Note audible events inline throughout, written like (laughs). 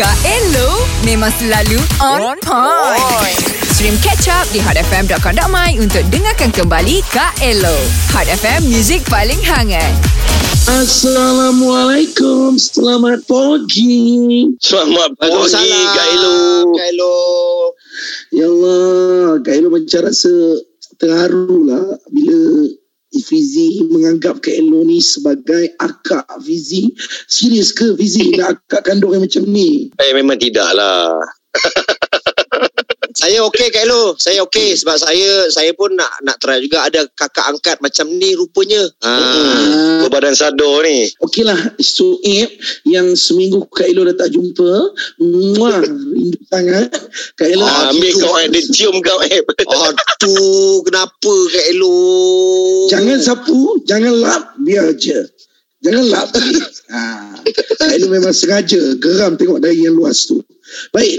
Kak Elo memang selalu on point. Stream catch up di hotfm.com.my untuk dengarkan kembali Kak Elo. Hot FM, music paling hangat. Assalamualaikum. Selamat pagi. Selamat pagi Waalaikumsalam, Kak Elo. Kak Elo. Ya Allah, Kak Elo macam rasa terharu lah Fizi menganggap Kak Elo ni sebagai akak Fizi. Serius ke Fizi nak akak kandung yang macam ni? Eh memang tidak lah. (laughs) Saya okey Kak Elo. Saya okey sebab saya saya pun nak nak try juga ada kakak angkat macam ni rupanya. Ha. Ah, Berbadan sadar ni. Okey lah, Suib yang seminggu Kak Elo dah tak jumpa. Muah, rindu sangat. Kak Elo. Ah, ambil kau eh. Dia cium kau eh. Aduh, kenapa Kak Elo? Jangan sapu, jangan lap, biar je. Jangan lap. (laughs) ha. Kak Elo memang sengaja geram tengok dari yang luas tu. Baik,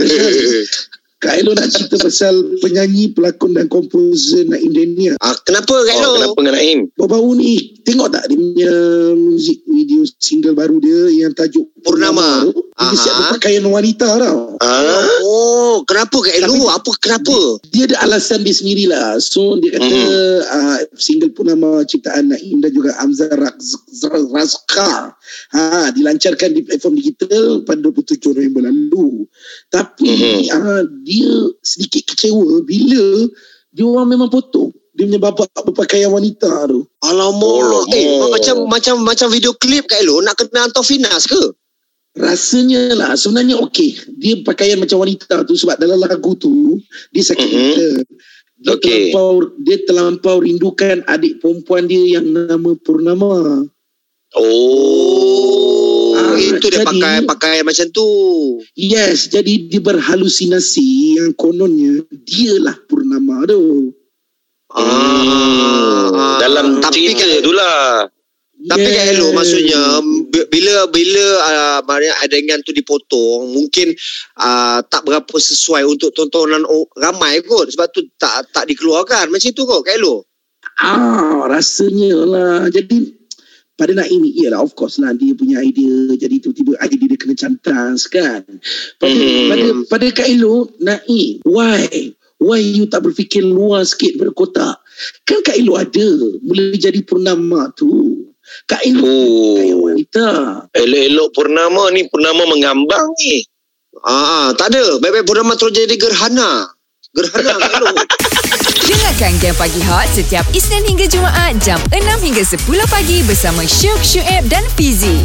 (laughs) Kak Elo nak cerita pasal penyanyi, pelakon dan komposer Naim Daniel. Ah, kenapa Kak Elo? Oh, kenapa dengan Naim? Baru-baru ni, tengok tak dia punya muzik video single baru dia yang tajuk Purnama. tu? Dia Aha. siap berpakaian wanita tau. Ah, Oh, kenapa Elo? Tapi- Apa kenapa? dia ada alasan dia sendirilah. So dia kata Mhm. uh, single Purnama ciptaan Naim dan juga Raz- Razka ha, dilancarkan di platform digital pada 27 November lalu. Tapi Mhm. uh, dia sedikit kecewa bila dia orang memang potong dia punya babak berpakaian wanita tu. Alamak. Alamak. Eh, macam macam macam video klip Kak Elo nak kena hantar Finas ke? Rasanya lah sebenarnya okey. Dia pakaian macam wanita tu sebab dalam lagu tu dia sakit Mhm. mm-hmm. Dia Okey. terlampau dia terlampau rindukan adik perempuan dia yang nama Purnama. Oh. Ah, itu dia jadi- pakai pakai macam tu. Yes, jadi dia berhalusinasi yang kononnya dialah Purnama tu. Hmm, Ah, dalam tapi cerita tu lah. Tapi Yes. Kak Elo maksudnya bila bila uh, adegan tu dipotong mungkin uh, tak berapa sesuai untuk tontonan ramai kot sebab tu tak tak dikeluarkan macam tu kot Kak Elo. Ah, rasanya lah. Jadi pada Naim ialah of course lah dia punya idea jadi tiba-tiba idea dia kena cantas kan. Pada Mhm. pada pada Kak Elo Naim why why you tak berfikir luas sikit berkotak kan Kak Elo ada boleh jadi purnama tu. Kak Elo Oh. wanita. Elok-elok purnama ni purnama mengambang ni. Ah, tak ada. Baik-baik purnama terus jadi gerhana. Gerhana (laughs) Kak. Dengarkan Game Pagi Hot setiap Isnin hingga Jumaat jam 6 hingga 10 pagi bersama Syuk, Syuib dan Fizi.